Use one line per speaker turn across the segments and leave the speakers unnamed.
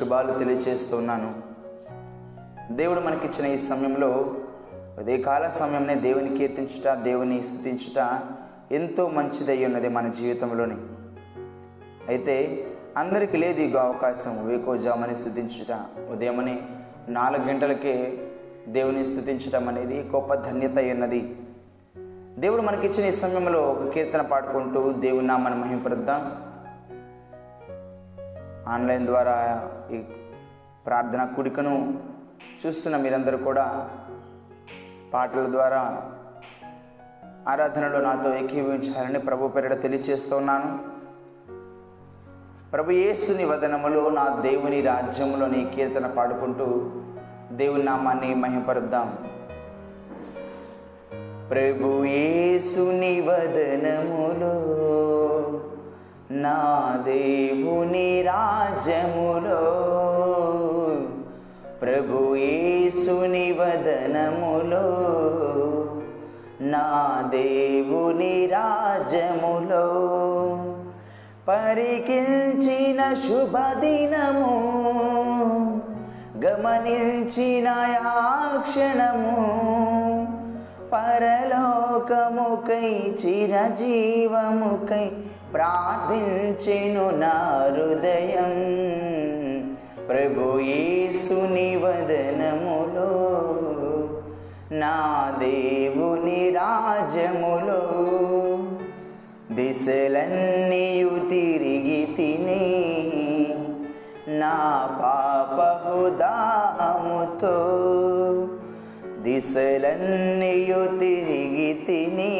శుభాలు తెలియజేస్తున్నాను దేవుడు మనకిచ్చిన ఈ సమయంలో అదే కాల సమయంలో దేవుని కీర్తించుట దేవుని స్థుతించుట ఎంతో మంచిదై ఉన్నది మన జీవితంలోని. అయితే అందరికీ లేదు ఈ అవకాశం వేకోజామని స్థుతించుట ఉదయమని నాలుగు గంటలకే దేవుని స్థుతించడం అనేది గొప్ప ధన్యత ఉన్నది దేవుడు మనకిచ్చిన ఈ సమయంలో ఒక కీర్తన పాడుకుంటూ దేవుని నామని మహింపరుద్దాం. ఆన్లైన్ ద్వారా ఈ ప్రార్థన కుడికను చూస్తున్న మీరందరూ కూడా పాటల ద్వారా ఆరాధనలో నాతో ఏకీభవించాలని ప్రభు పేరిట తెలియచేస్తున్నాను ప్రభు యేసుని వదనములో నా దేవుని రాజ్యములోని కీర్తన పాడుకుంటూ దేవుని నామాన్ని మహింపరుద్దాం. ప్రభు యేసుని వదనములో నా దేవుని రాజ్యములో ప్రభు యేసుని వదనములో నా దేవుని రాజ్యములో పరికించిన శుభదినము గమనించిన ఆ క్షణము పరలోకముకై చిరజీవముకై ప్రార్థించెను నా హృదయం. ప్రభు యేసుని వదనములో నా దేవుని రాజములో దిశలన్నీయు తిరిగి తిని నా పాపపు దాముతో దిశలన్నీయు తిరిగి తిని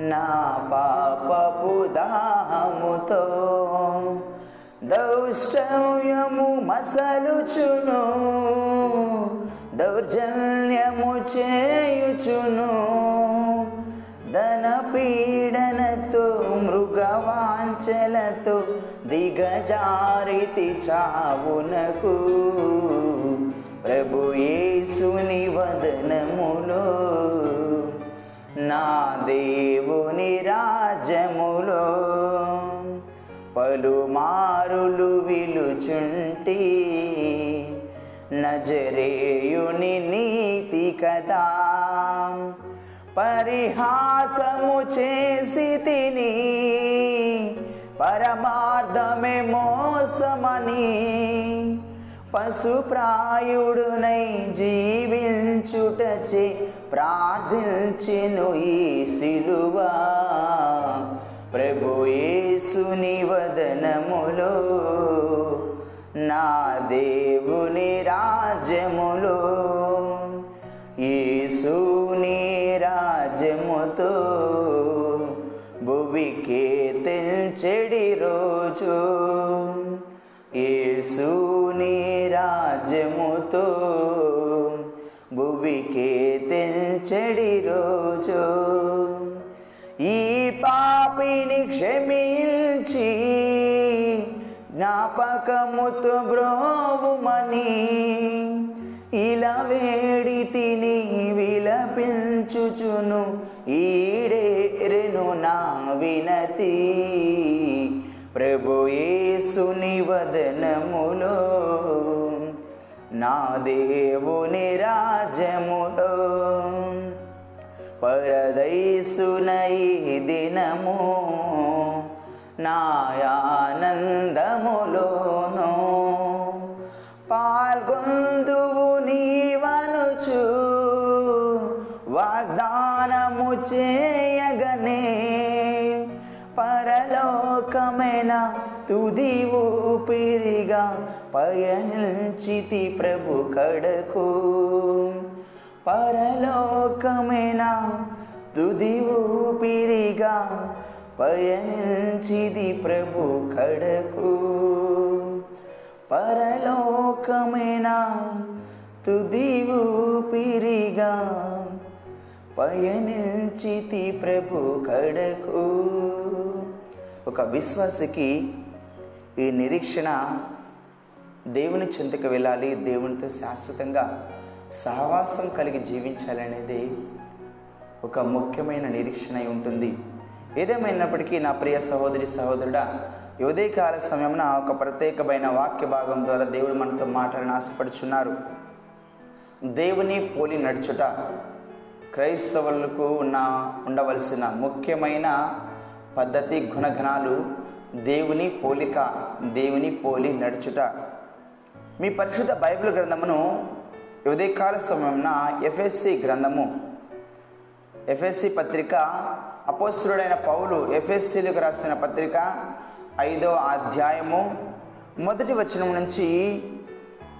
నా పాపపు దాముతో దౌష్టవ్యము మసలుచును దౌర్జన్యము చేయుచును. ధన పీడనతో మృగవాంచలతో దిగజారితి చావునకు ప్రభు యేసుని వదనములో నా దేవుని రాజములో పలుమారులు విలుచుంటి నజరేయుని నీతి కదా. పరిహాసము చేసి తిని పరమార్థమే మోసమని పశుప్రాయుడునై జీవించుటచే ప్రార్థించెను ఈ సిలువా. ప్రభుయేసుని వదనములో నా దేవుని రాజ్యములో యేసుని రాజ్యముతో తెంచెడి రోజు ఈ పాపిని క్షమించి జ్ఞాపకముతో బ్రోవుమని ఇలా వేడి తిని విలపించుచును. ఈడేరెను నా వినతి. ప్రభు యేసుని వదనములో నా దేవుని రాజములో నాయానందములోను. పాల్గొందువు నీవనుచు వాగ్దానము చేయగనే. పరలోకమైన తుది ఊపిరిగా పయనించితి ప్రభు కడకు. పరలోకమైన తుది ఊపిరిగా పయనించిది ప్రభు కడకు. పరలోకమైన తుది ఊపిరిగా పయనించితి ప్రభు కడకు. ఒక విశ్వాసికి ఈ నిరీక్షణ దేవుని చింతకు వెళ్ళాలి దేవునితో శాశ్వతంగా సహవాసం కలిగి జీవించాలనేది ఒక ముఖ్యమైన నిరీక్షణ ఉంటుంది. ఏదేమైనప్పటికీ నా ప్రియ సహోదరి సహోదరుడా ఈ ఉదయకాల సమయమున ఒక ప్రత్యేకమైన వాక్య భాగం ద్వారా దేవుడు మనతో మాట్లాడిన ఆశపడుచున్నారు. దేవుని పోలి నడుచుట క్రైస్తవులకు ఉన్న ఉండవలసిన ముఖ్యమైన పద్ధతి గుణగణాలు దేవుని పోలిక దేవుని పోలి నడుచుట. మీ పరిశుద్ధ బైబిల్ గ్రంథమును ఉదయకాల సమయమున ఎఫ్ఎస్సి గ్రంథము ఎఫ్ఎస్సి పత్రిక అపోస్తుడైన పౌలు ఎఫ్ఎస్సీలకు రాసిన పత్రిక ఐదో అధ్యాయము మొదటి వచనం నుంచి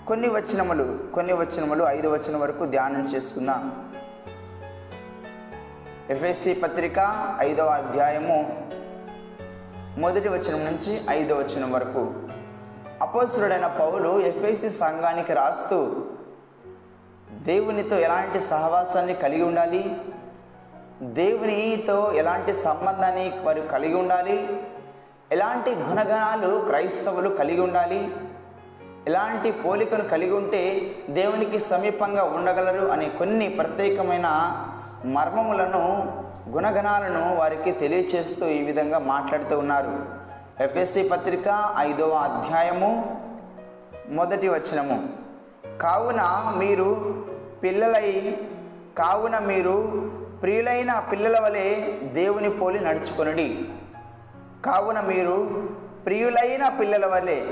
కొన్ని వచనములు కొన్ని వచనములు ఐదు వచనం వరకు ధ్యానం చేసుకుందాం. ఎఫ్ఎస్సి పత్రిక ఐదవ అధ్యాయము మొదటి వచనం నుంచి ఐదో వచనం వరకు. అపోసురుడైన పౌలు ఎఫ్ఎస్సి సంఘానికి రాస్తూ దేవునితో ఎలాంటి సహవాసాన్ని కలిగి ఉండాలి? దేవునితో ఎలాంటి సంబంధాన్ని వారు కలిగి ఉండాలి? ఎలాంటి గుణగణాలు క్రైస్తవులు కలిగి ఉండాలి? ఎలాంటి పోలికను కలిగి ఉంటే దేవునికి సమీపంగా ఉండగలరు అనే కొన్ని ప్రత్యేకమైన మర్మములను గుణగణాలను వారికి తెలియచేస్తూ ఈ విధంగా మాట్లాడుతూ ఉన్నారు. ఎఫ్ఎస్సి పత్రిక ఐదవ అధ్యాయము మొదటి వచనము. కావున మీరు పిల్లలై కావున మీరు ప్రియులైన పిల్లల వలె దేవుని పోలి నడుచుకొనుడి. కావున మీరు ప్రియులైన పిల్లల వలె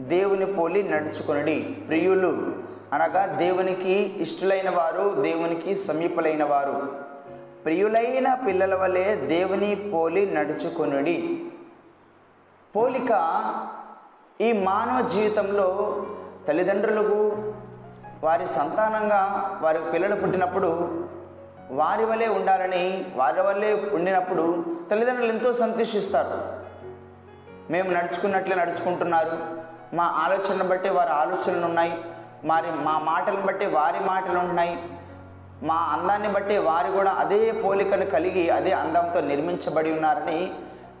దేవుని పోలి నడుచుకొనుడి. ప్రియులు అనగా దేవునికి ఇష్టలైన వారు దేవునికి సమీపలైన వారు. ప్రియులైన పిల్లల వలె దేవుని పోలి నడుచుకొనుడి. పోలిక ఈ మానవ జీవితంలో తల్లిదండ్రులకు వారి సంతానంగా వారి పిల్లలు పుట్టినప్పుడు వారి వలె ఉండాలని వారి వల్లే ఉండినప్పుడు తల్లిదండ్రులు ఎంతో సంతోషిస్తారు. మేము నడుచుకున్నట్లే నడుచుకుంటున్నారు. మా ఆలోచనను బట్టి వారి ఆలోచనలు ఉన్నాయి. మరి మా మాటలను బట్టి వారి మాటలు ఉన్నాయి. మా అందాన్ని బట్టి వారు కూడా అదే పోలికను కలిగి అదే అందంతో నిర్మించబడి ఉన్నారని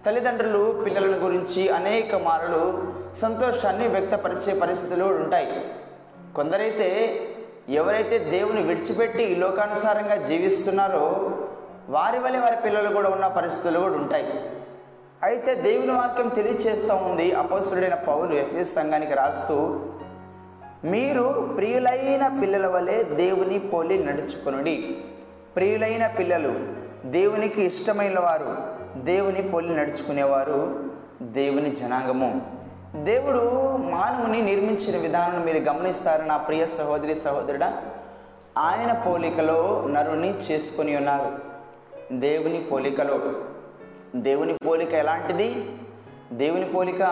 తల్లిదండ్రులు పిల్లల గురించి అనేక మారులు సంతోషాన్ని వ్యక్తపరిచే పరిస్థితులు ఉంటాయి. కొందరైతే ఎవరైతే దేవుని విడిచిపెట్టి ఈ లోకానుసారంగా జీవిస్తున్నారో వారి వల్ల వారి పిల్లలు కూడా ఉన్న పరిస్థితులు కూడా ఉంటాయి. అయితే దేవుని వాక్యం తెలియచేస్తూ ఉంది అపసురుడైన పౌలు ఎఫ్ఎస్ సంఘానికి రాస్తూ మీరు ప్రియులైన పిల్లల వలె దేవుని పోలి నడుచుకునుడి. ప్రియులైన పిల్లలు దేవునికి ఇష్టమైన వారు దేవుని పోలి నడుచుకునేవారు దేవుని జనాంగము. దేవుడు మానవుని నిర్మించిన విధానం మీరు గమనిస్తారు నా ప్రియ సహోదరి సహోదరుడా? ఆయన పోలికలో నరుని చేసుకొని ఉన్నారు. దేవుని పోలికలో. దేవుని పోలిక ఎలాంటిది? దేవుని పోలిక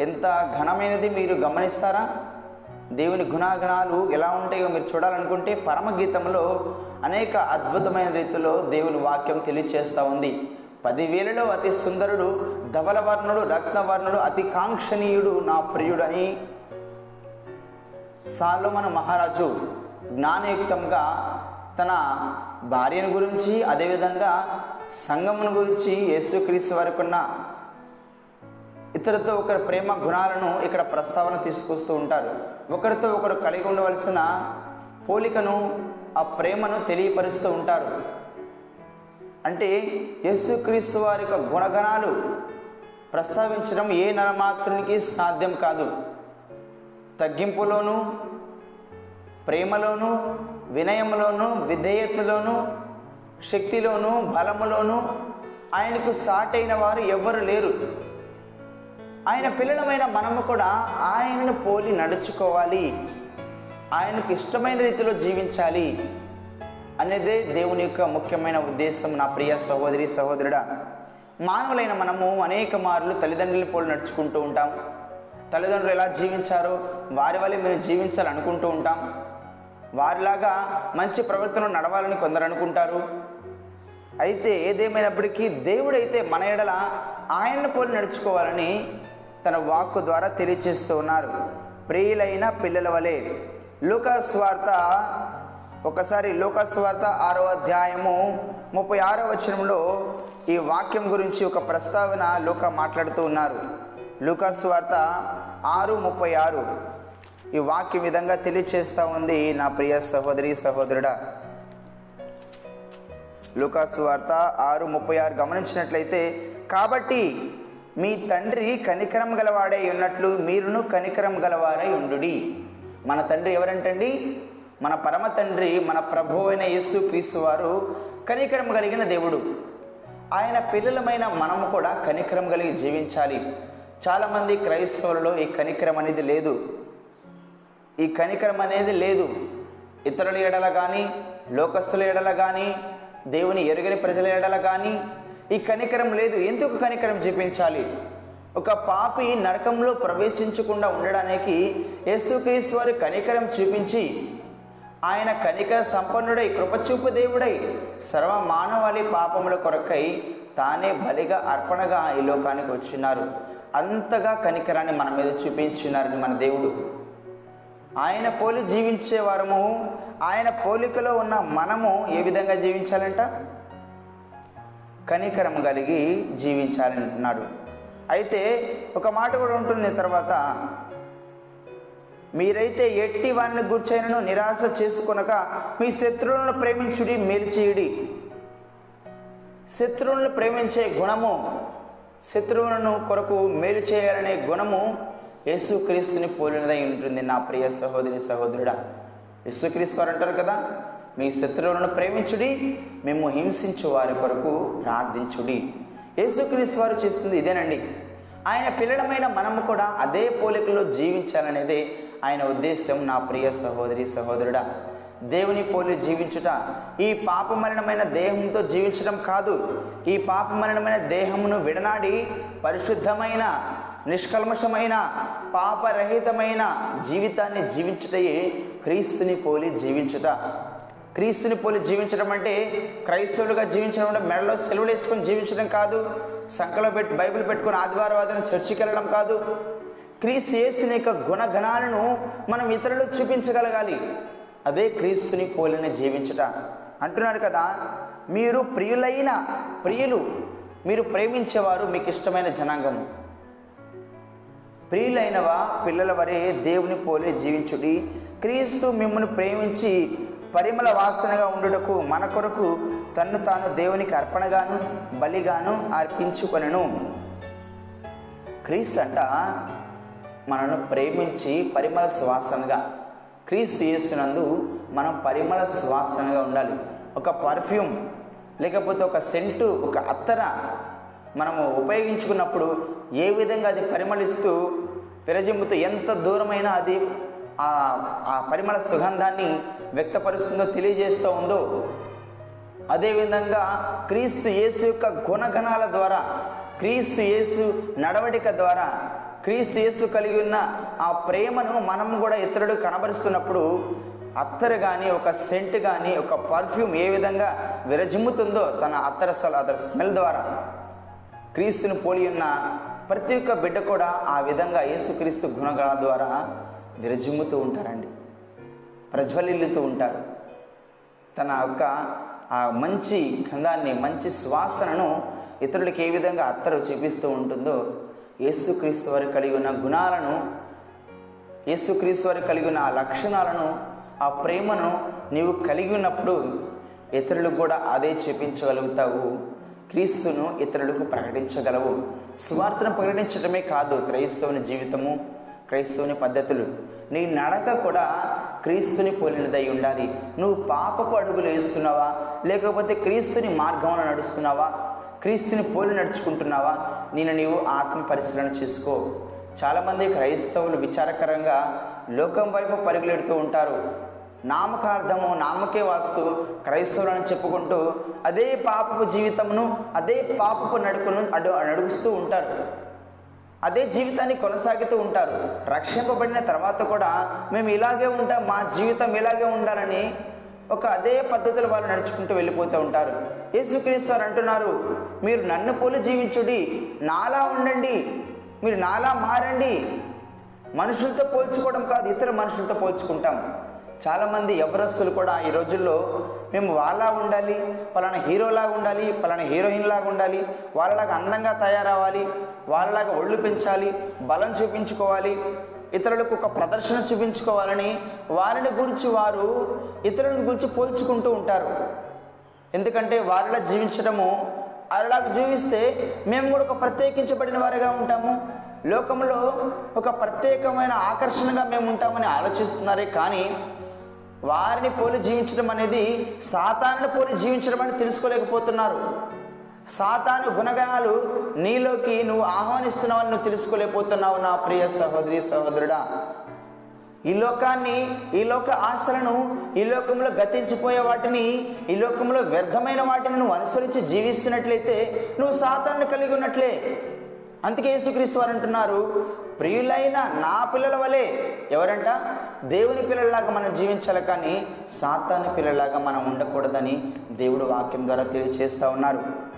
ఎంత ఘనమైనది మీరు గమనిస్తారా? దేవుని గుణాగుణాలు ఎలా ఉంటాయో మీరు చూడాలనుకుంటే పరమగీతంలో అనేక అద్భుతమైన రీతిలో దేవుని వాక్యం తెలియచేస్తూ ఉంది. పదివేలలో అతి సుందరుడు ధవలవర్ణుడు రత్నవర్ణుడు అతి కాంక్షణీయుడు నా ప్రియుడని సాలోమన మహారాజు జ్ఞానయుక్తంగా తన భార్యను గురించి అదేవిధంగా సంగమును గురించి యేసుక్రీస్తు వరకున్న ఇతరులతో ఒకరి ప్రేమ గుణాలను ఇక్కడ ప్రస్తావన తీసుకొస్తూ ఉంటారు. ఒకరితో ఒకరు కలిగి ఉండవలసిన పోలికను ఆ ప్రేమను తెలియపరుస్తూ ఉంటారు. అంటే యేసుక్రీస్తు వారి యొక్క గుణగణాలు ప్రస్తావించడం ఏ నరమాత్రునికి సాధ్యం కాదు. తగ్గింపులోను ప్రేమలోను వినయంలోను విధేయతలోను శక్తిలోను బలములోను ఆయనకు సాటైన వారు ఎవ్వరు లేరు. ఆయన పిల్లలమైన మనము కూడా ఆయనను పోలి నడుచుకోవాలి. ఆయనకు ఇష్టమైన రీతిలో జీవించాలి. అనేదే దేవుని యొక్క ముఖ్యమైన ఉద్దేశం నా ప్రియ సహోదరి సహోదరుడా. మానవులైన మనము అనేక మార్లు తల్లిదండ్రుల పోలి నడుచుకుంటూ ఉంటాం. తల్లిదండ్రులు ఎలా జీవించారో వారి వల్ల మేము జీవించాలనుకుంటూ ఉంటాం. వారిలాగా మంచి ప్రవర్తన నడవాలని కొందరు అనుకుంటారు. అయితే ఏదేమైనప్పటికీ దేవుడైతే మన ఎడల ఆయన్ను పోలి నడుచుకోవాలని తన వాక్కు ద్వారా తెలియచేస్తూ ఉన్నారు. ప్రియులైన పిల్లల వలె. లూకాస్వార్త ఒకసారి లోకస్వార్త ఆరో అధ్యాయము ముప్పై ఆరో వచనంలో ఈ వాక్యం గురించి ఒక ప్రస్తావన లోక మాట్లాడుతూ ఉన్నారు. లూకాస్వార్త ఆరు ముప్పై ఆరు. ఈ వాక్యం విధంగా తెలియచేస్తూ ఉంది నా ప్రియ సహోదరి సహోదరుడా. లూకాసు వార్త ఆరు ముప్పై ఆరు గమనించినట్లయితే కాబట్టి మీ తండ్రి కనికరం గలవాడై ఉన్నట్లు మీరును కనికరం గలవారై ఉండుడి. మన తండ్రి ఎవరంటండి? మన పరమ తండ్రి మన ప్రభు అయిన యేసు క్రీస్తు వారు కనికరం కలిగిన దేవుడు. ఆయన పిల్లలమైన మనము కూడా కనికరం కలిగి జీవించాలి. చాలామంది క్రైస్తవులలో ఈ కనికరం అనేది లేదు. ఈ కనికరం అనేది లేదు. ఇతరుల ఎడల కానీ లోకస్తుల ఎడల కానీ దేవుని ఎరుగని ప్రజల ఎడల కానీ ఈ కనికరం లేదు. ఎందుకు కనికరం చూపించాలి? ఒక పాపి నరకంలో ప్రవేశించకుండా ఉండడానికి యేసుకేశ్వరి వారి కనికరం చూపించి ఆయన కనిక సంపన్నుడై కృపచూపు దేవుడై సర్వ మానవాళి పాపముల కొరకై తానే బలిగా అర్పణగా ఈ లోకానికి వచ్చినారు. అంతగా కనికరాన్ని మన మీద చూపించున్నారని మన దేవుడు. ఆయన పోలి జీవించే వారము ఆయన పోలికలో ఉన్న మనము ఏ విధంగా జీవించాలంట? కనికరం కలిగి జీవించాలంటున్నాడు అయితే ఒక మాట కూడా ఉంటుంది తర్వాత. మీరైతే ఎట్టి వారిని గుర్చైనను నిరాశ చేసుకొనక మీ శత్రువులను ప్రేమించుడి మేలు చేయుడి. శత్రువులను ప్రేమించే గుణము శత్రువులను కొరకు మేలు చేయాలనే గుణము యేసుక్రీస్తుని పోలినదై ఉంటుంది. నా ప్రియ సహోదరి సహోదరుడా యేసుక్రీస్తు వారు అంటారు కదా మీ శత్రువులను ప్రేమించుడి మేము హింసించు వారి కొరకు ప్రార్థించుడి. యేసుక్రీస్తు వారు చేస్తుంది ఇదేనండి. ఆయన పిల్లడమైన మనము కూడా అదే పోలికలో జీవించాలనేదే ఆయన ఉద్దేశం నా ప్రియ సహోదరి సహోదరుడా దేవుని పోలి జీవించుట. ఈ పాపమరణమైన దేహంతో జీవించడం కాదు. ఈ పాపమరణమైన దేహమును విడనాడి పరిశుద్ధమైన నిష్కల్మషమైన పాపరహితమైన జీవితాన్ని జీవించుటయే క్రీస్తుని పోలి జీవించుట. క్రీస్తుని పోలి జీవించడం అంటే క్రైస్తవులుగా జీవించడం అంటే మెడలో సెలవులు వేసుకొని జీవించడం కాదు. సంకలో పెట్టి బైబిల్ పెట్టుకుని ఆదివారం ఆదివారం చర్చికి వెళ్ళడం కాదు. క్రీస్తు చేసిన యొక్క గుణగణాలను మనం ఇతరులకు చూపించగలగాలి. అదే క్రీస్తుని పోలిన జీవించుట. అంటున్నాడు కదా మీరు ప్రియులైన ప్రియులు మీరు ప్రేమించేవారు మీకు ఇష్టమైన జనాంగము ప్రియులైనవా పిల్లల వరే దేవుని పోలి జీవించుడి. క్రీస్తు మిమ్మల్ని ప్రేమించి పరిమళ వాసనగా ఉండుటకు మన కొరకు తన్ను తాను దేవునికి అర్పణగాను బలిగాను అర్పించుకొనను. క్రీస్తు అంట మనను ప్రేమించి పరిమళ శ్వాసనగా క్రీస్తు చేస్తున్నందు మనం పరిమళ శ్వాసనగా ఉండాలి. ఒక పర్ఫ్యూమ్ లేకపోతే ఒక సెంటు ఒక అత్తర మనము ఉపయోగించుకున్నప్పుడు ఏ విధంగా అది పరిమళిస్తూ విరజిమ్ముతూ ఎంత దూరమైనా అది ఆ ఆ పరిమళ సుగంధాన్ని వ్యక్తపరుస్తుందో తెలియజేస్తూ ఉందో అదేవిధంగా క్రీస్తు యేసు యొక్క గుణగణాల ద్వారా క్రీస్తు యేసు నడవడిక ద్వారా క్రీస్తు యేసు కలిగి ఉన్న ఆ ప్రేమను మనం కూడా ఇతరుడు కనబరుస్తున్నప్పుడు అత్తరు కానీ ఒక సెంట్ కానీ ఒక పర్ఫ్యూమ్ ఏ విధంగా విరజిమ్ముతుందో తన అత్తర అతర స్మెల్ ద్వారా క్రీస్తుని పోలి ఉన్న ప్రతి ఒక్క బిడ్డ కూడా ఆ విధంగా యేసుక్రీస్తు గుణగణాల ద్వారా విరజిమ్ముతూ ఉంటారండి. ప్రజ్వలిల్లుతూ ఉంటారు. తన యొక్క ఆ మంచి గంధాన్ని మంచి శ్వాసనను ఇతరులకి ఏ విధంగా అత్తరు చూపిస్తూ ఉంటుందో యేసుక్రీస్తు వారు కలిగి ఉన్న గుణాలను యేసుక్రీస్తు వారు కలిగి ఉన్న ఆ లక్షణాలను ఆ ప్రేమను నీవు కలిగి ఉన్నప్పుడు ఇతరులకు కూడా అదే చూపించగలుగుతావు. క్రీస్తును ఇతరులకు ప్రకటించగలవు. సువార్తను ప్రకటించడమే కాదు క్రైస్తవుని జీవితము క్రైస్తవుని పద్ధతులు. నీ నడక కూడా క్రీస్తుని పోలినదై ఉండాలి. నువ్వు పాపపు అడుగులు వేస్తున్నావా? లేకపోతే క్రీస్తుని మార్గంలో నడుస్తున్నావా? క్రీస్తుని పోలి నడుచుకుంటున్నావా? నేను నీవు ఆత్మ పరిశీలన చేసుకో. చాలామంది క్రైస్తవులు విచారకరంగా లోకం వైపు పరుగులెడుతూ ఉంటారు. నామకార్థము నామకే వాస్తు క్రైస్తవులను చెప్పుకుంటూ అదే పాపపు జీవితమును అదే పాపపు నడుకును అడు నడుస్తూ ఉంటారు. అదే జీవితాన్ని కొనసాగుతూ ఉంటారు. రక్షింపబడిన తర్వాత కూడా మేము ఇలాగే ఉంటాం మా జీవితం ఇలాగే ఉండాలని ఒక అదే పద్ధతిలో వాళ్ళు నడుచుకుంటూ వెళ్ళిపోతూ ఉంటారు. యేసుక్రీస్తు వారు అంటున్నారు మీరు నన్ను పోలి జీవించుడి నాలా ఉండండి మీరు నాలా మారండి. మనుషులతో పోల్చుకోవడం కాదు ఇతర మనుషులతో పోల్చుకుంటాం. చాలామంది ఎవరస్తులు కూడా ఈ రోజుల్లో మేము వాళ్ళలా ఉండాలి పలానా హీరోలాగా ఉండాలి పలానా హీరోయిన్ లాగా ఉండాలి వాళ్ళలాగా అందంగా తయారవ్వాలి వాళ్ళలాగా ఒళ్ళు పెంచాలి బలం చూపించుకోవాలి ఇతరులకు ఒక ప్రదర్శన చూపించుకోవాలని వారిని గురించి వారు ఇతరుల గురించి పోల్చుకుంటూ ఉంటారు. ఎందుకంటే వారిలా జీవించడము అలాగ జీవిస్తే మేము కూడా ఒక ప్రత్యేకించబడిన వారిగా ఉంటాము. లోకంలో ఒక ప్రత్యేకమైన ఆకర్షణగా మేము ఉంటామని ఆలోచిస్తున్నారే కానీ వారిని పోలి జీవించడం అనేది సాతాన్ని పోలి జీవించడం అని తెలుసుకోలేకపోతున్నారు. సాతాను గుణగణాలు నీలోకి నువ్వు ఆహ్వానిస్తున్నావని నువ్వు తెలుసుకోలేకపోతున్నావు నా ప్రియ సహోదరి సహోదరుడా. ఈ లోకాన్ని ఈ లోక ఆశలను ఈ లోకంలో గతించిపోయే వాటిని ఈ లోకంలో వ్యర్థమైన వాటిని నువ్వు అనుసరించి జీవిస్తున్నట్లయితే నువ్వు సాతాన్ని కలిగి ఉన్నట్లే. అందుకే యేసుక్రీస్తు వారు అంటున్నారు ప్రియులైన నా పిల్లల వలె ఎవరంట? దేవుని పిల్లల్లాగా మనం జీవించాలి కానీ సాతాన్ని పిల్లలాగా మనం ఉండకూడదని దేవుడు వాక్యం ద్వారా తెలియజేస్తూ ఉన్నారు.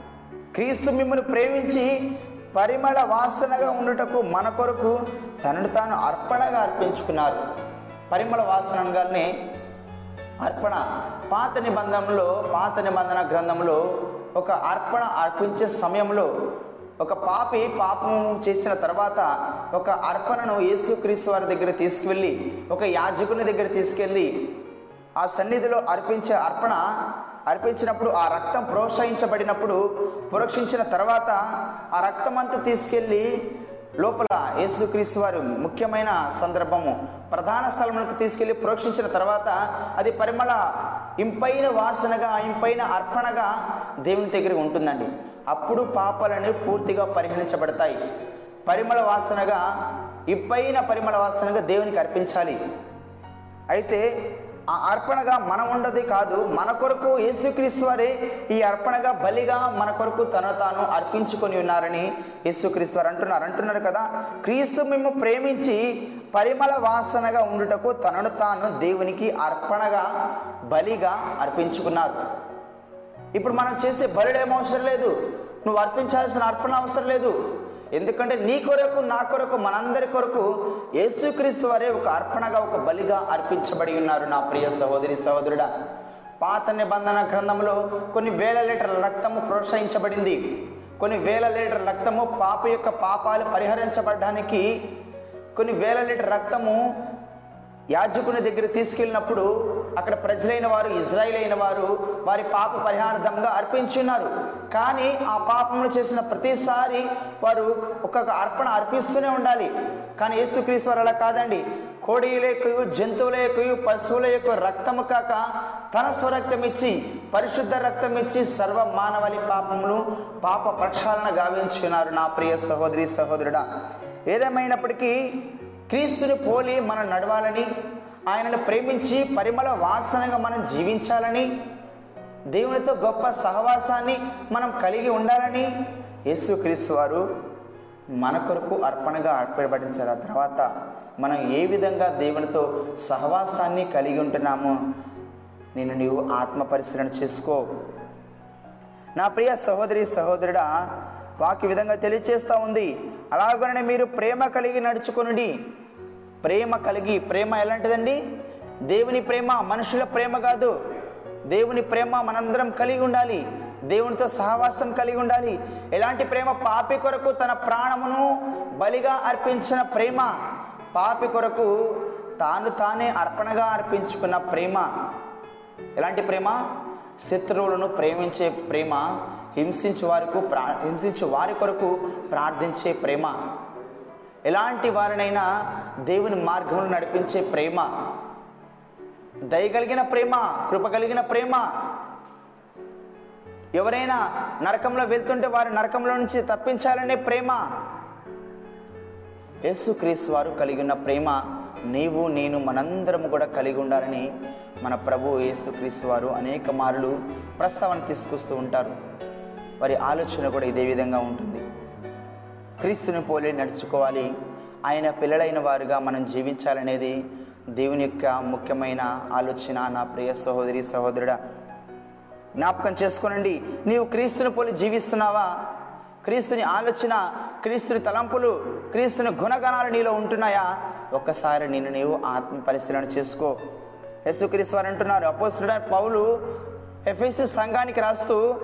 క్రీస్తు మిమ్మల్ని ప్రేమించి పరిమళ వాసనగా ఉండుటకు మన కొరకు తనను తాను అర్పణగా అర్పించుకున్నారు. పరిమళ వాసనగానే అర్పణ. పాత నిబంధనలో పాత నిబంధన గ్రంథంలో ఒక అర్పణ అర్పించే సమయంలో ఒక పాపి పాపం చేసిన తర్వాత ఒక అర్పణను యేసుక్రీస్తు వారి దగ్గర తీసుకువెళ్ళి ఒక యాజకుని దగ్గర తీసుకెళ్ళి ఆ సన్నిధిలో అర్పించే అర్పణ అర్పించినప్పుడు ఆ రక్తం ప్రోత్సహించబడినప్పుడు ప్రోక్షించిన తర్వాత ఆ రక్తం అంతా తీసుకెళ్ళి లోపల యేసుక్రీస్తు వారు ముఖ్యమైన సందర్భము ప్రధాన స్థలములకు తీసుకెళ్ళి ప్రోక్షించిన తర్వాత అది పరిమళ ఇంపైన వాసనగా ఇంపైన అర్పణగా దేవుని దగ్గర ఉంటుందండి. అప్పుడు పాపాలని పూర్తిగా పరిగణించబడతాయి. పరిమళ వాసనగా ఇంపైన పరిమళ వాసనగా దేవునికి అర్పించాలి. అయితే ఆ అర్పణగా మనం ఉండదు కాదు మన కొరకు యేసుక్రీస్తు వారే ఈ అర్పణగా బలిగా మన కొరకు తన తాను అర్పించుకొని ఉన్నారని యేసుక్రీస్తు వారు అంటున్నారు. అంటున్నారు కదా క్రీస్తు మేము ప్రేమించి పరిమళ వాసనగా ఉండుటకు తనను తాను దేవునికి అర్పణగా బలిగా అర్పించుకున్నారు. ఇప్పుడు మనం చేసే బలుడేమో అవసరం లేదు. నువ్వు అర్పించాల్సిన అర్పణ అవసరం లేదు. ఎందుకంటే నీ కొరకు నా కొరకు మనందరి కొరకు యేసుక్రీస్తు వారే ఒక అర్పణగా ఒక బలిగా అర్పించబడి ఉన్నారు నా ప్రియ సహోదరి సహోదరుడా. పాత నిబంధన గ్రంథంలో కొన్ని వేల లీటర్ల రక్తము ప్రోత్సహించబడింది. కొన్ని వేల లీటర్ రక్తము పాప యొక్క పాపాలు పరిహరించబడడానికి కొన్ని వేల లీటర్ రక్తము యాజకుని దగ్గర తీసుకెళ్ళినప్పుడు అక్కడ ప్రజలైన వారు ఇజ్రాయిల్ అయిన వారు వారి పాప పరిహారార్థంగా అర్పించున్నారు. కానీ ఆ పాపములు చేసిన ప్రతిసారి వారు ఒక్కొక్క అర్పణ అర్పిస్తూనే ఉండాలి. కానీ యేసుక్రీస్తు వారు అలా కాదండి. కోడిల యొక్క జంతువుల యొక్క పశువుల యొక్క రక్తము కాక తన స్వరక్తం ఇచ్చి పరిశుద్ధ రక్తం ఇచ్చి సర్వ మానవాళి పాపములు పాప ప్రక్షాళన గావించుకున్నారు నా ప్రియ సహోదరి సహోదరుడా. ఏదేమైనప్పటికీ క్రీస్తుని పోలి మనం నడవాలని ఆయనను ప్రేమించి పరిమళ వాసనగా మనం జీవించాలని దేవునితో గొప్ప సహవాసాన్ని మనం కలిగి ఉండాలని యేసుక్రీస్తు వారు మన కొరకు అర్పణగా అర్పణపడించారు ఆ తర్వాత మనం ఏ విధంగా దేవునితో సహవాసాన్ని కలిగి ఉంటున్నామో నేను నీవు ఆత్మ పరిశీలన చేసుకో. నా ప్రియ సహోదరి సహోదరుడా వాకి విధంగా తెలియచేస్తూ ఉంది. అలాగనే మీరు ప్రేమ కలిగి నడుచుకుని ప్రేమ కలిగి ప్రేమ ఎలాంటిదండి? దేవుని ప్రేమ మనుషుల ప్రేమ కాదు. దేవుని ప్రేమ మనందరం కలిగి ఉండాలి. దేవునితో సహవాసం కలిగి ఉండాలి. ఎలాంటి ప్రేమ? పాపి కొరకు తన ప్రాణమును బలిగా అర్పించిన ప్రేమ. పాపి కొరకు తాను తానే అర్పణగా అర్పించుకున్న ప్రేమ. ఎలాంటి ప్రేమ? శత్రువులను ప్రేమించే ప్రేమ హింసించు వారికి ప్రా హింసించు వారి కొరకు ప్రార్థించే ప్రేమ. ఎలాంటి వారినైనా దేవుని మార్గంలో నడిపించే ప్రేమ దయగలిగిన ప్రేమ కృప కలిగిన ప్రేమ. ఎవరైనా నరకంలో వెళ్తుంటే వారి నరకంలో నుంచి తప్పించాలనే ప్రేమ. యేసుక్రీస్తు వారు కలిగి ఉన్న ప్రేమ నీవు నేను మనందరం కూడా కలిగి ఉండాలని మన ప్రభు యేసుక్రీస్తు వారు అనేక మార్లు ప్రస్తావన తీసుకొస్తూ ఉంటారు. వారి ఆలోచన కూడా ఇదే విధంగా ఉంటుంది. క్రీస్తుని పోలి నడుచుకోవాలి. ఆయన పిల్లలైన వారుగా మనం జీవించాలనేది దేవుని యొక్క ముఖ్యమైన ఆలోచన. నా ప్రియ సహోదరి సహోదరుడా జ్ఞాపకం చేసుకోనండి. నీవు క్రీస్తుని పోలి జీవిస్తున్నావా? క్రీస్తుని ఆలోచన క్రీస్తుని తలంపులు క్రీస్తుని గుణగణాలు నీలో ఉంటున్నాయా? ఒక్కసారి నేను నీవు ఆత్మ పరిశీలన చేసుకో. యేసుక్రీస్తు వారు అంటున్నారు అపోస్తుడ పౌలు ఎఫ్ఎస్సి సంఘానికి రాస్తూ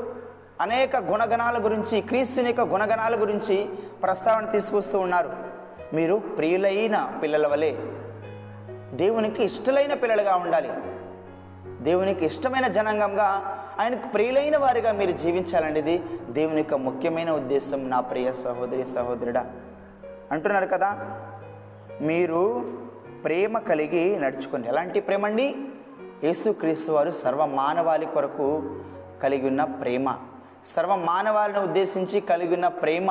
అనేక గుణగణాల గురించి క్రీస్తుని యొక్క గుణగణాల గురించి ప్రస్తావన తీసుకొస్తూ ఉన్నారు. మీరు ప్రియులైన పిల్లల వలె దేవునికి ఇష్టలైన పిల్లలుగా ఉండాలి. దేవునికి ఇష్టమైన జనాంగంగా ఆయనకు ప్రియులైన వారిగా మీరు జీవించాలనేది దేవుని యొక్క ముఖ్యమైన ఉద్దేశం. నా ప్రియ సహోదరి సహోదరుడా అంటున్నారు కదా మీరు ప్రేమ కలిగి నడుచుకోండి. ఎలాంటి ప్రేమ అండి యేసుక్రీస్తు వారు సర్వ మానవాళి కొరకు కలిగి ఉన్న ప్రేమ. సర్వ మానవాలను ఉద్దేశించి కలిగి ఉన్న ప్రేమ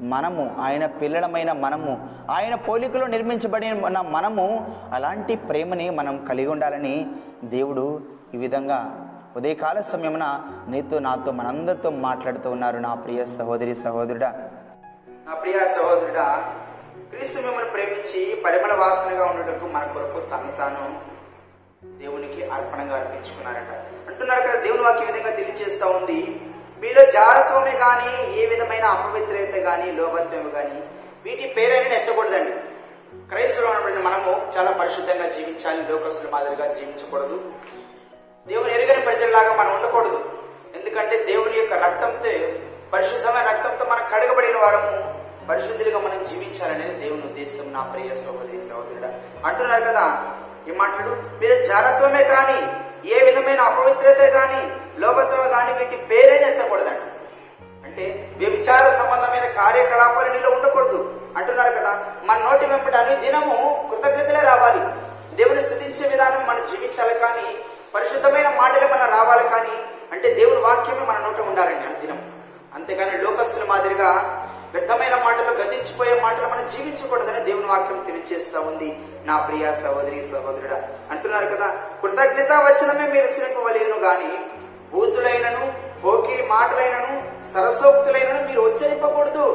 మనము ఆయన పిల్లలమైన మనము ఆయన పోలికలో నిర్మించబడిన మనము అలాంటి ప్రేమని మనం కలిగి ఉండాలని దేవుడు ఈ విధంగా ఉదయకాల సమయమున నీతో నాతో మనందరితో మాట్లాడుతూ ఉన్నారు. నా ప్రియ సహోదరి సహోదరుడా. నా ప్రియ సహోదరుడా క్రీస్తు మిమ్మల్ని ప్రేమించి పరిమళ వాసనగా ఉండటకు మన కొరకు తను తాను దేవునికి అర్పణంగా అర్పించుకున్నారట. అంటున్నారు కదా దేవుని వాక్యం విధంగా తెలియజేస్తూ ఉంది. మీలో జారత్వమే కానీ ఏ విధమైన అపవిత్రత కానీ లోభత్వమే కానీ వీటి పేరైనా ఎత్తకూడదండి. క్రైస్తవులు అనబడిన మనము చాలా పరిశుద్ధంగా జీవించాలి లోకస్తుల మాదిరిగా జీవించకూడదు. దేవుని ఎరుగని ప్రజల్లాగా మనం ఉండకూడదు. ఎందుకంటే దేవుని యొక్క రక్తంతో పరిశుద్ధమైన రక్తంతో మనం కడగబడిన వారము పరిశుద్ధులుగా మనం జీవించాలనేది దేవుని ఉద్దేశం నా ప్రియ సోదరి సోదరుడు అంటున్నారు కదా ఏమంటాడు మీరు జారత్వమే కానీ ఏ విధమైన అపవిత్రత కానీ లోకత్వం కానీ వీటి పేరైనా ఎత్తకూడదండి అంటే వ్యభిచార సంబంధమైన కార్యకలాపాలు నీలో ఉండకూడదు. అంటున్నారు కదా మన నోటి వెంబడి అన్ని దినము కృతజ్ఞతలే రావాలి. దేవుని స్థుతించే విధానం మనం జీవించాలి కానీ పరిశుద్ధమైన మాటలు మనం రావాలి కానీ అంటే దేవుని వాక్యమే మన నోట ఉండాలండి అనుదినం అంతేగాని లోకస్తుల మాదిరిగా వ్యర్థమైన మాటలు గతించిపోయే మాటలు మనం జీవించకూడదని దేవుని వాక్యం తెలియజేస్తా ఉంది. నా ప్రియ సహోదరి సహోదరుడా అంటున్నారు కదా కృతజ్ఞత వచనమే మీరు ఉచ్చరింపవలేను గాని బూతులైనను పోకిరి మాటలైనను సరసోక్తులైనను మీరు ఉచ్చరింపకూడదు.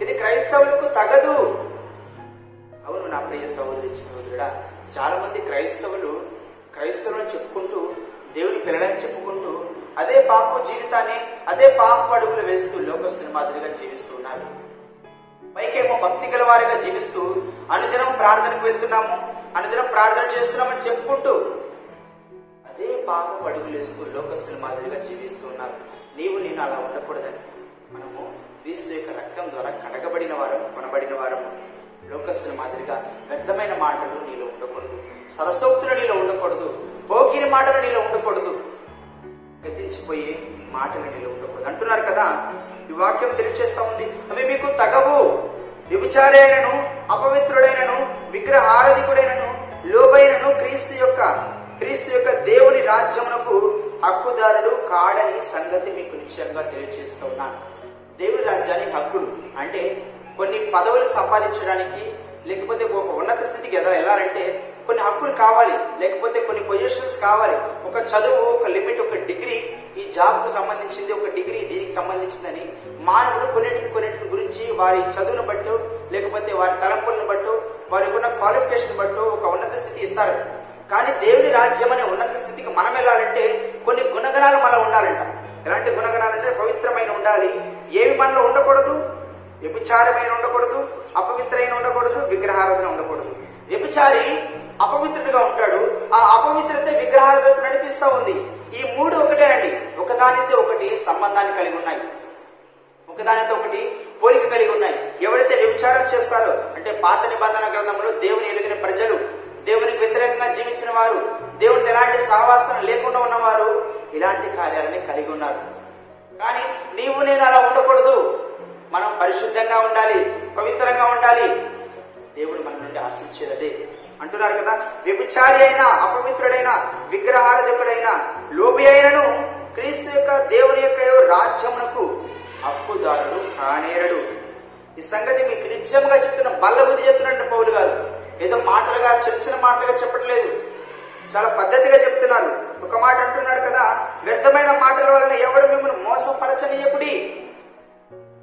ఇది క్రైస్తవులకు తగదు. అవును నా ప్రియ సహోదరి సహోదరుడా చాలా మంది క్రైస్తవులు క్రైస్తవులను చెప్పుకుంటూ దేవుని పిల్లలని చెప్పుకుంటూ అదే పాప జీవితాన్ని అదే పాప అడుగులు వేస్తూ లోకస్తుని మాదిరిగా జీవిస్తూ ఉన్నారు. పైకేమో భక్తి గలవారిగా జీవిస్తూ అనుదినం ప్రార్థనకు వెళ్తున్నాము. అనుదినం ప్రార్థన చేస్తున్నామని చెప్పుకుంటూ అదే పాప అడుగులు వేస్తూ లోకస్తుల మాదిరిగా జీవిస్తూ ఉన్నారు. నీవు నేను అలా ఉండకూడదని. మనము క్రీస్తు యొక్క రక్తం ద్వారా కడగబడిన వారం కొనబడిన వారము. లోకస్తుల మాదిరిగా వ్యర్థమైన మాటలు నీలో ఉండకూడదు. సరసోక్తులు నీలో ఉండకూడదు. పోకిరి మాటలు నీలో ఉండకూడదు. గతించిపోయే మాటలు నీలో ఉండకూడదు. అంటున్నారు కదా? ఈ వాక్యం తెలియచేస్తా ఉంది. అవి మీకు తగవు. వ్యభిచారైనను అపవిత్రుడైనను విగ్రహారధికుడైనను లోబైనను క్రీస్తు యొక్క క్రీస్తు యొక్క దేవుని రాజ్యమునకు హక్కుదారుడు కాడని సంగతి మీకు నిశ్చయంగా తెలియజేస్తూ ఉన్నాను. దేవుని రాజ్యానికి హక్కులు అంటే కొన్ని పదవులు సంపాదించడానికి లేకపోతే ఒక ఉన్నత స్థితికి ఎద వెళ్ళాలంటే కొన్ని హక్కులు కావాలి లేకపోతే కొన్ని పొజిషన్స్ కావాలి. ఒక చదువు ఒక లిమిట్ ఒక డిగ్రీ ఈ జాబ్కు సంబంధించింది ఒక డిగ్రీ దీనికి సంబంధించిందని మానవులు కొన్నిటిని కొన్నిటిని గురించి వారి చదువును బట్టు లేకపోతే వారి తలంపులను బట్టు వారికి ఉన్న క్వాలిఫికేషన్ బట్టు ఒక ఉన్నత స్థితి ఇస్తారు. కానీ దేవుని రాజ్యం అనే ఉన్నత స్థితికి మనం వెళ్ళాలంటే కొన్ని గుణగణాలు మనలో ఉండాలంట. ఎలాంటి గుణగణాలు అంటే పవిత్రమైన ఉండాలి. ఏవి మనలో ఉండకూడదు? వ్యభిచారమైన ఉండకూడదు అపవిత్రమైన ఉండకూడదు విగ్రహారాధన ఉండకూడదు. వ్యభిచారి అపవిత్రుడుగా ఉంటాడు. ఆ అపవిత్రత విగ్రహాలతో నడిపిస్తూ ఉంది. ఈ మూడు ఒకటే అండి. ఒకదానితో ఒకటి సంబంధాన్ని కలిగి ఉన్నాయి. ఒకదానితో ఒకటి పోలిక కలిగి ఉన్నాయి. ఎవరైతే వ్యభిచారం చేస్తారో అంటే పాత నిబంధన గ్రంథంలో దేవుని ఎరిగిన ప్రజలు దేవునికి వ్యతిరేకంగా జీవించిన వారు దేవునికి ఎలాంటి సహవాసం లేకుండా ఉన్నవారు ఇలాంటి కార్యాలని కలిగి ఉన్నారు. కానీ నీవు నేను అలా ఉండకూడదు. మనం పరిశుద్ధంగా ఉండాలి పవిత్రంగా ఉండాలి. దేవుడు మన నుండి ఆశించేదే అంటున్నారు కదా? వ్యభిచారి అయినా అపవిత్రుడైన విగ్రహారధకుడైన లోబి అయినను క్రీస్తు యొక్క దేవుని యొక్క రాజ్యమునకు హక్కుదారుడు కానేరడు. ఈ సంగతి మీకు నిత్యంగా చెప్తున్న బల్ల బుద్ధి చెప్తున్నట్టు పౌలు గారు. ఏదో మాటలుగా చర్చిన మాటలుగా చెప్పట్లేదు. చాలా పద్ధతిగా చెప్తున్నారు. ఒక మాట అంటున్నాడు కదా వ్యర్థమైన మాటల వలన ఎవరు మిమ్మల్ని మోసపరచనీయకుడి?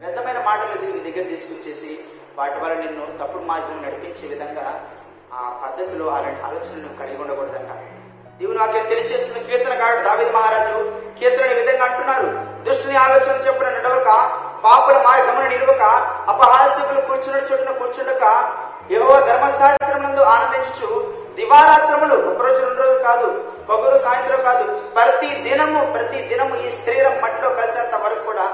వ్యర్థమైన మాటలు నీ దగ్గర తీసుకొచ్చేసి వాటి వల్ల నిన్ను తప్పుడు మార్గం నడిపించే విధంగా ఆ పద్ధతిలో అలాంటి ఆలోచనలు కలిగి ఉండకూడదంట. దేవుని వాక్యం తెలియచేస్తున్న కీర్తనకారుడు దావిద మహారాజు కీర్తన విధంగా అంటున్నారు. దుష్టుని ఆలోచన చెప్పిన నడవక పాపుల మార్గమున నిలువక అపహాస్యకులు కూర్చున్న చోటున కూర్చుండక యెహోవా ధర్మశాస్త్రం నందు ఆనందించు దివారాత్రములు ఒక రోజు రెండు రోజులు కాదు పొగరు సాయంత్రం కాదు ప్రతి దినము ప్రతి దినము ఈ శరీరం మట్టిలో కలిసేంత వరకు కూడా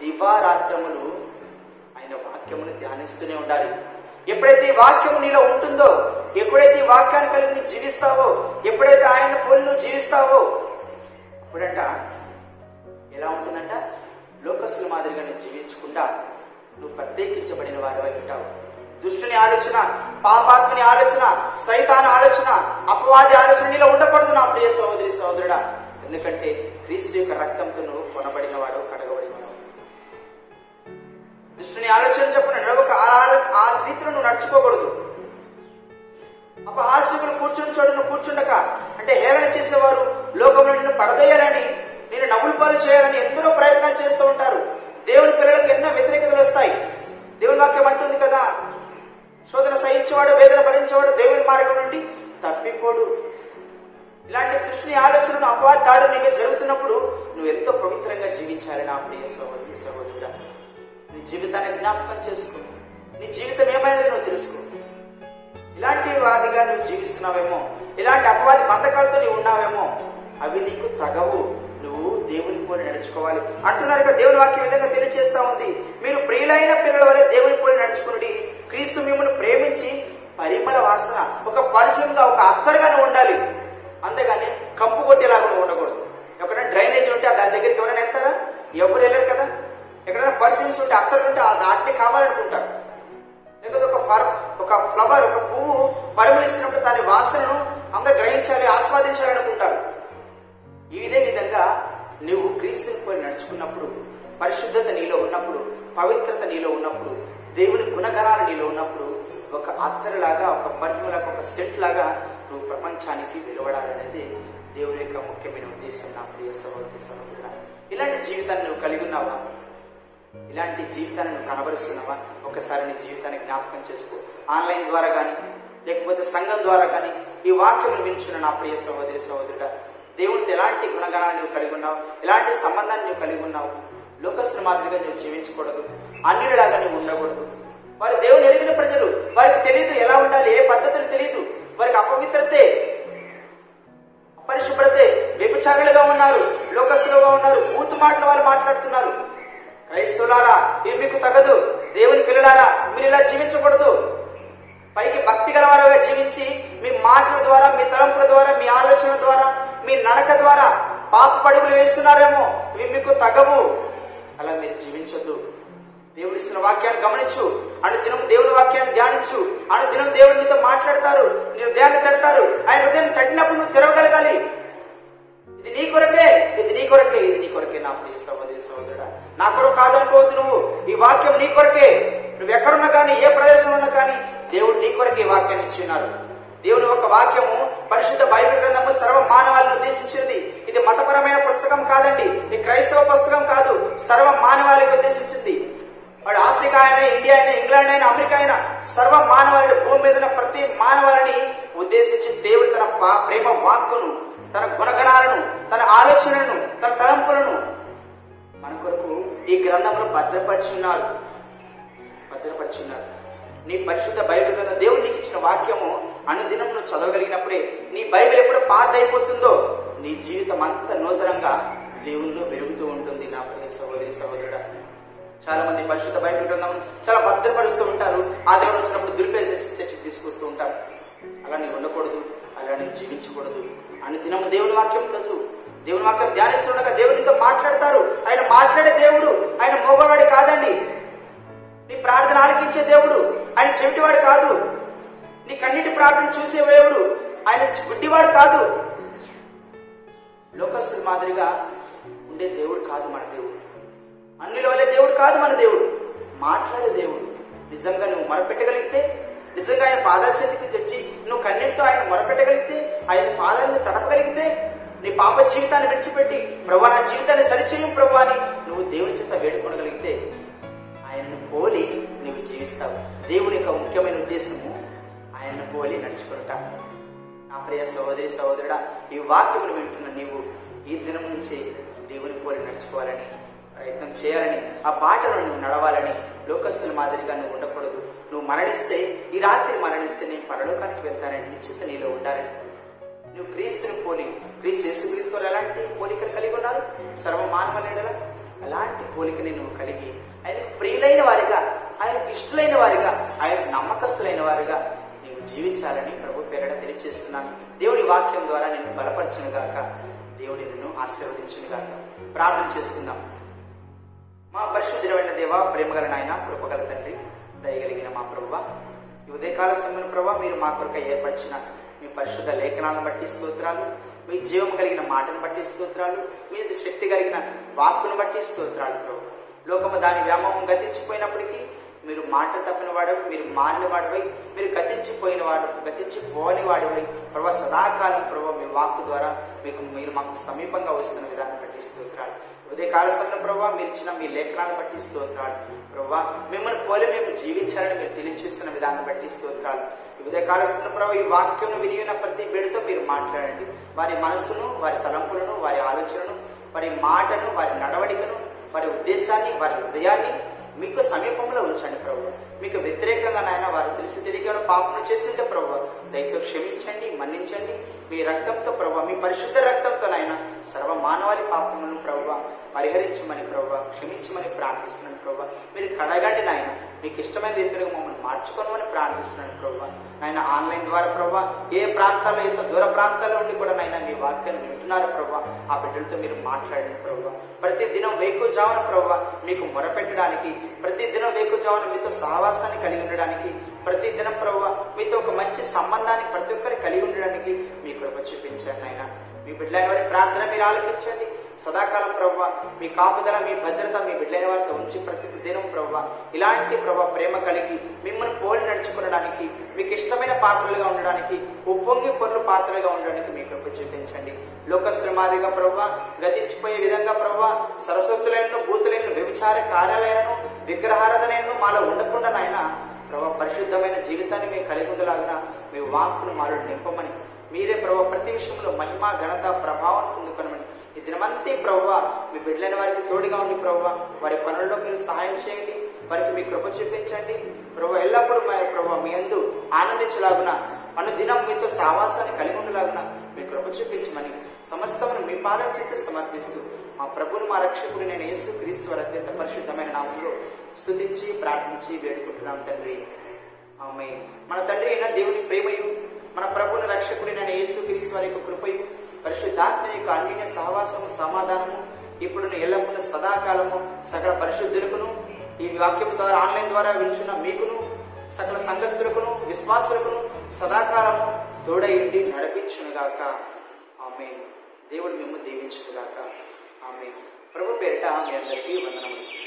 దివారాత్రములు ఆయన వాక్యమును ధ్యానిస్తూనే ఉండాలి. ఎప్పుడైతే ఈ వాక్యం నీలో ఉంటుందో ఎప్పుడైతే ఈ వాక్యాన్ని కలిగి జీవిస్తావో ఎప్పుడైతే ఆయన పోలి నువ్వు జీవిస్తావో అప్పుడంట ఎలా ఉంటుందంట? లోకస్తుల మాదిరిగా నువ్వు జీవించకుండా నువ్వు ప్రత్యేకించబడిన వారివై ఉంటావు. దుష్టుని ఆలోచన పాపాత్మని ఆలోచన సైతాన ఆలోచన అపవాది ఆలోచన నీలో ఉండకూడదు నా ప్రియ సహోదరి సహోదరుడా. ఎందుకంటే క్రీస్తు యొక్క రక్తంతో నువ్వు కొనబడిన వాడు దుష్టుని ఆలోచన చెప్పిన నడవక ఆ ఆ రీతిలో నువ్వు నడుచుకోకూడదు. అపహాస్యకులు కూర్చుని చోటు నువ్వు కూర్చుండక. అంటే హేళన చేసేవారు లోకంలో నిన్ను పడదేయాలని నేను నవ్వులు పాలు చేయాలని ఎందరో ప్రయత్నాలు చేస్తూ ఉంటారు. దేవుని పిల్లలకు ఎన్నో వ్యతిరేకతలు వస్తాయి. దేవుని వాక్యం అంటుంది కదా శోధన సహించేవాడు వేదన భరించేవాడు దేవుని మార్గం నుండి తప్పిపోడు. ఇలాంటి దృష్టిని ఆలోచనను అపవాదాడు నీకు జరుగుతున్నప్పుడు నువ్వు ఎంతో పవిత్రంగా జీవించాలి నా ప్రియ సహోదరి సహోదరుడా. నీ జీవితాన్ని జ్ఞాపకం చేసుకో. నీ జీవితం ఏమైనది నువ్వు తెలుసుకో. ఇలాంటి వాదిగా నువ్వు జీవిస్తున్నావేమో ఇలాంటి అపవాది బంధకాలతో నీవు ఉన్నావేమో అవి నీకు తగవు. నువ్వు దేవుని పోలి నడుచుకోవాలి. అంటున్నారు కదా దేవుని వాక్యం విధంగా తెలియజేస్తా ఉంది. మీరు ప్రియులైన పిల్లల వల్ల దేవుని పోలి నడుచుకుని క్రీస్తు మిమ్మల్ని ప్రేమించి పరిమళ వాసన ఒక పర్ఫ్యూమ్గా ఒక అత్తరుగానే ఉండాలి. అంతేగాని కంపు కొట్టేలాగా ఉండకూడదు. ఎక్కడైనా డ్రైనేజ్ ఉంటే దాని దగ్గరికి ఎవరైనా వెళ్తారా ఎవరు వెళ్ళరు కదా? ఎక్కడైనా పర్ఫ్యూమ్స్ ఉంటే అత్తరు ఉంటే ఆ దాటిని కావాలనుకుంటారు లేకపోతే ఒక ఫర్ ఒక ఫ్లవర్ ఒక పువ్వు పరిమళిస్తున్నప్పుడు దాని వాసనను అందరు గ్రహించాలి ఆస్వాదించాలి అనుకుంటారు ఈ ఇదే విధంగా నువ్వు క్రీస్తుని పోయి నడుచుకున్నప్పుడు పరిశుద్ధత నీలో ఉన్నప్పుడు పవిత్రత నీలో ఉన్నప్పుడు దేవుని గుణగణాలు నీలో ఉన్నప్పుడు ఒక అత్తరులాగా ఒక పర్ఫ్యూలాగా ఒక సెట్ లాగా నువ్వు ప్రపంచానికి వెలువడాలనేది దేవుని యొక్క ముఖ్యమైన ఉద్దేశం నా ప్రియ సహోదరి సహోదరుడా ఇలాంటి జీవితాన్ని నువ్వు కలిగి ఉన్నావా? ఇలాంటి జీవితాన్ని నువ్వు కనబరుస్తున్నావా? ఒకసారి నీ జీవితాన్ని జ్ఞాపకం చేసుకో. ఆన్లైన్ ద్వారా కానీ లేకపోతే సంఘం ద్వారా కానీ ఈ వాక్యం వింటున్న నా ప్రియ సహోదరి సహోదరుడా దేవుడితో ఎలాంటి గుణగణాన్ని నువ్వు కలిగి ఉన్నావు? ఎలాంటి సంబంధాన్ని నువ్వు కలిగి ఉన్నావు? లోకస్తుల మాదిరిగా నువ్వు జీవించకూడదు. అన్నిలాగా నువ్వు ఉండకూడదు. వారి దేవుని ఎరిగిన ప్రజలు. వారికి తెలియదు ఎలా ఉండాలి ఏ పద్ధతులు తెలియదు. వారికి అపవిత్రతే అపరిశుభ్రతే వ్యభిచారులుగా ఉన్నారు. లోకస్తులుగా ఉన్నారు. బూతు మాటలు వారు మాట్లాడుతున్నారు. క్రైస్తులారా ఇది మీకు తగదు. దేవుని పిల్లలారా మీరు ఇలా జీవించకూడదు. పైకి భక్తి గలవారుగా జీవించి మీ మాటల ద్వారా మీ తలంపుల ద్వారా మీ ఆలోచన ద్వారా మీ నడక ద్వారా పాప పడుగులు వేస్తున్నారేమో ఇవి మీకు తగవు. అలా మీరు జీవించొద్దు. దేవుడు ఇస్తున్న వాక్యాన్ని గమనించు. అను దినం దేవుని వాక్యాన్ని ధ్యానించు. అను దినం దేవుడు నీతో మాట్లాడతారు. నీ హృదయాన్ని తడతారు. ఆయన హృదయం తట్టినప్పుడు నువ్వు తెరవగలగాలి. ఇది నీ కొరకే ఇది నీ కొరకే ఇది నీ కొరకే నా ప్రియ సహోదరి సహోదరుడా నా కొరకు కాదనుకోవద్దు నువ్వు. ఈ వాక్యం నీ కొరకే. నువ్వు ఎక్కడున్నా కానీ ఏ ప్రదేశంలో ఉన్నా కానీ దేవుడు నీ కొరకే ఈ వాక్యాన్ని ఇచ్చి ఉన్నారు. దేవుని ఒక వాక్యము పరిశుద్ధ బైబిల్ గ్రంథము సర్వ మానవాళిని ఉద్దేశించింది. ఇది మతపరమైన పుస్తకం కాదండి. ఇది క్రైస్తవ పుస్తకం కాదు. సర్వ మానవాళికి ఉద్దేశించింది. వాడు ఆఫ్రికా అయినా ఇండియా అయినా ఇంగ్లాండ్ అయినా అమెరికా అయినా సర్వ మానవాళి భూమి మీద ప్రతి మానవాళిని ఉద్దేశించి దేవుడు తన ప్రేమ వాక్కును తన గుణగణాలను తన ఆలోచనలను తన తలంపులను మన కొరకు ఈ గ్రంథంలో భద్రపరుచున్నాడు భద్రపరుచున్నాడు భద్రపరిచి ఉన్నారు నీ పరిశుద్ధ బైబిల్ మీద దేవుడు నీకు ఇచ్చిన వాక్యము అనుదినం నువ్వు చదవగలిగినప్పుడే నీ బైబిల్ ఎప్పుడు పాత అయిపోతుందో నీ జీవితం అంత నూతనంగా దేవుల్లో పెరుగుతూ ఉంటుంది. నా ప్రతి సహోదరి సహోదరుడు చాలా మంది పరిశుద్ధ బైబిల్ గ్రంథం చాలా భద్రపరుస్తూ ఉంటారు. ఆ దేవుడు వచ్చినప్పుడు దులిపేసేసి చర్చకి తీసుకొస్తూ ఉంటారు. అలా నీవు ఉండకూడదు. అలా నీవు జీవించకూడదు. అని దినము దేవుని వాక్యం తెలుసు. దేవుని వాక్యం ధ్యానిస్తుండగా దేవునితో మాట్లాడతారు. ఆయన మాట్లాడే దేవుడు ఆయన మోగవాడి కాదండి. నీ ప్రార్థన ఆలకించే దేవుడు ఆయన చెవిటివాడు కాదు. నీ కన్నిటి ప్రార్థన చూసే దేవుడు ఆయన గుడ్డివాడు కాదు. లోకస్తుల మాదిరిగా ఉండే దేవుడు కాదు మన దేవుడు. అన్నిలో వలె దేవుడు కాదు మన దేవుడు. మాట్లాడే దేవుడు. నిజంగా నువ్వు మరపెట్టగలిగితే నిజంగా ఆయన పాదాల చేతికి తెచ్చి నువ్వు కన్నీటితో ఆయన మొరపెట్టగలిగితే ఆయన పాదాలను తడపగలిగితే నీ పాప జీవితాన్ని విడిచిపెట్టి ప్రభా నా జీవితాన్ని సరిచేయం ప్రభు అని నువ్వు దేవుని చేత వేడుకోగలిగితే ఆయనను పోలి నువ్వు జీవిస్తావు. దేవుని యొక్క ముఖ్యమైన ఉద్దేశము ఆయనను పోలి నడుచుకుంటా నా ప్రియ సహోదరి సహోదరుడా ఈ వాక్యములు వింటున్న నీవు ఈ దినం నుంచి దేవుని పోలి నడుచుకోవాలని ప్రయత్నం చేయాలని ఆ బాటలో నువ్వు నడవాలని లోకస్తుల మాదిరిగా నువ్వు ఉండకూడదు. నువ్వు మరణిస్తే ఈ రాత్రి మరణిస్తే నేను పరలోకానికి వెళ్తానని నిశ్చిత నీలో ఉండాలని. నువ్వు క్రీస్తుని పోలి క్రీస్తు యేసుక్రీస్తు వారు ఎలాంటి పోలికను కలిగి ఉన్నారు? సర్వ మానవుల అలాంటి పోలికని నువ్వు కలిగి ఆయన ప్రియులైన వారిగా ఆయన ఇష్టలైన వారిగా ఆయన నమ్మకస్తులైన వారిగా నీవు జీవించాలని ప్రభు పేరట తెలియజేస్తున్నాను. దేవుడి వాక్యం ద్వారా నేను బలపరచును గాక. దేవుడి నిన్ను ఆశీర్వదించును గాక. ప్రార్థన చేసుకుందాం మా పరిశుద్ధమైన దేవ ప్రేమగల నాయన కృపగల తండ్రి దయగలిగిన మా ప్రభు. ఈ ఉదయకాల సమయం ప్రభావ మీరు మా కొరకు ఏర్పరిచిన మీ పరిశుద్ధ లేఖనాలను బట్టి స్తోత్రాలు మీ జీవం కలిగిన మాటను బట్టి స్తోత్రాలు మీ శక్తి కలిగిన వాక్కును బట్టి స్తోత్రాలు ప్రభు. లోకము దాని వ్యామోహం గతించిపోయినప్పటికీ మీరు మాట తప్పిన వాడవి మీరు మారిన వాడివై మీరు గతించిపోయిన వాడు గతించిపోని వాడివై ప్రభావ సదాకాలం ప్రభావ మీ వాక్కు ద్వారా మీకు మీరు మాకు సమీపంగా వస్తున్న విధానం బట్టి స్తోత్రాలు. ఉదయకాల సమయం ప్రభావ మీరు ఇచ్చిన మీ లేఖనాలను బట్టి స్తోత్రాలు. ప్రభా మిమ్మల్ని పోలి మేము జీవించాలని మీరు తెలియచేస్తున్న విధానం బట్టి స్తోత్రాలు. ఈ ఉదయకాల ప్రభావ ఈ వాక్యం వినియోగిన ప్రతి బిడ్డతో మీరు మాట్లాడండి. వారి మనసును వారి తలంపులను వారి ఆలోచనను వారి మాటను వారి నడవడికను వారి ఉద్దేశాన్ని వారి హృదయాన్ని మీకు సమీపంలో ఉంచండి ప్రభు మీకు వ్యతిరేకంగా నాయన వారు తెలిసి పాపం చేసింటే ప్రభు దయతో క్షమించండి మన్నించండి. మీ రక్తంతో ప్రభు మీ పరిశుద్ధ రక్తంతో నాయన సర్వ మానవాళి పాపములను ప్రభు పరిహరించమని ప్రభు క్షమించమని ప్రార్థిస్తున్నాను ప్రభు. మీరు కడగండి నాయన. మీకు ఇష్టమైన రీతిలో మమ్మల్ని మార్చుకోమని ప్రార్థిస్తున్నాను ప్రభావ ఆయన ఆన్లైన్ ద్వారా ప్రభావ ఏ ప్రాంతాల్లో ఎంత దూర ప్రాంతాల్లో ఉండి కూడా నాయన మీ వాక్యాన్ని వింటున్నారు ప్రభావ ఆ బిడ్డలతో మీరు మాట్లాడండి ప్రభా. ప్రతి దినం వేకుజామున ప్రభు మీకు మొరపెట్టడానికి ప్రతి దినం వేకుజామున మీతో సహవాసాన్ని కలిగి ఉండడానికి ప్రతి దినం ప్రభు మీతో ఒక మంచి సంబంధాన్ని ప్రతి ఒక్కరి కలిగి ఉండడానికి మీ కృప చూపించండి ఆయన మీ బిడ్డలైన వారి ప్రార్థన మీరు ఆలోచించండి సదాకాలం ప్రవ్వ మీ కాపుదల మీ భద్రత మీ బిడ్డైన వారితో ఉంచి ప్రతి దినం ప్రవ్వ. ఇలాంటి ప్రభ ప్రేమ కలిగి మిమ్మల్ని పోలి నడుచుకునడానికి మీకు ఇష్టమైన పాత్రలుగా ఉండడానికి ఉప్పొంగి పొరులు పాత్రలుగా ఉండడానికి మీ కృప చూపించండి. లోకశ్రమాదిగా ప్రవ్వ గతించిపోయే విధంగా ప్రవ్వ సరస్వతులైన భూతులైన వ్యభిచార కార్యాలయాలను విగ్రహారాధనను మాలో ఉండకుండా నాయన ప్రభ పరిశుద్ధమైన జీవితాన్ని మేము కలిగి ఉండలాగిన మీ వాక్కును మాలో నింపమని. మీరే ప్రభ ప్రతి విషయంలో మహిమ ఘనత ప్రభావం పొందుకొనమని ఈ దినమంతే ప్రభు మీ బిడ్డలైన వారికి తోడుగా ఉండి ప్రభు వారి పనుల్లో మీరు సహాయం చేయండి వారికి మీ కృప చూపించండి. ప్రభు ఎల్లప్పుడూ మా ప్రభు మీ అందు ఆనందించలాగున మన దినం మీతో సావాసాన్ని కలిగి ఉండలాగున మీ కృప చూపించమని సమస్తమును మీ పాలన చెప్పి సమర్పిస్తూ మా ప్రభుని మా రక్షకుడు నేను యేసు క్రీస్తు వారి అత్యంత పరిశుద్ధమైన నామంలో స్థుతించి ప్రార్థించి వేడుకుంటున్నాం తండ్రి. ఆమె మన తండ్రి అయిన దేవుని ప్రేమయు మన ప్రభుని రక్షకుడినైన యేసు క్రీస్తు వారి యొక్క కృపయు పరిశుద్ధాత్మ యొక్క అన్య సహవాసము సమాధానము ఇప్పుడు ఎల్లప్పుడూ సదాకాలము సకల పరిశుద్ధులకును ఈ వాక్యం ద్వారా ఆన్లైన్ ద్వారా వింటున్న మీకును సకల సంఘస్థులకును విశ్వాసులకును సదాకాలము తోడయిండి నడిపించునుగాక. ఆమె దేవుడు మేము దీవించునుగాక. ఆమె ప్రభు పేరిట మీ అందరికీ వందనములు.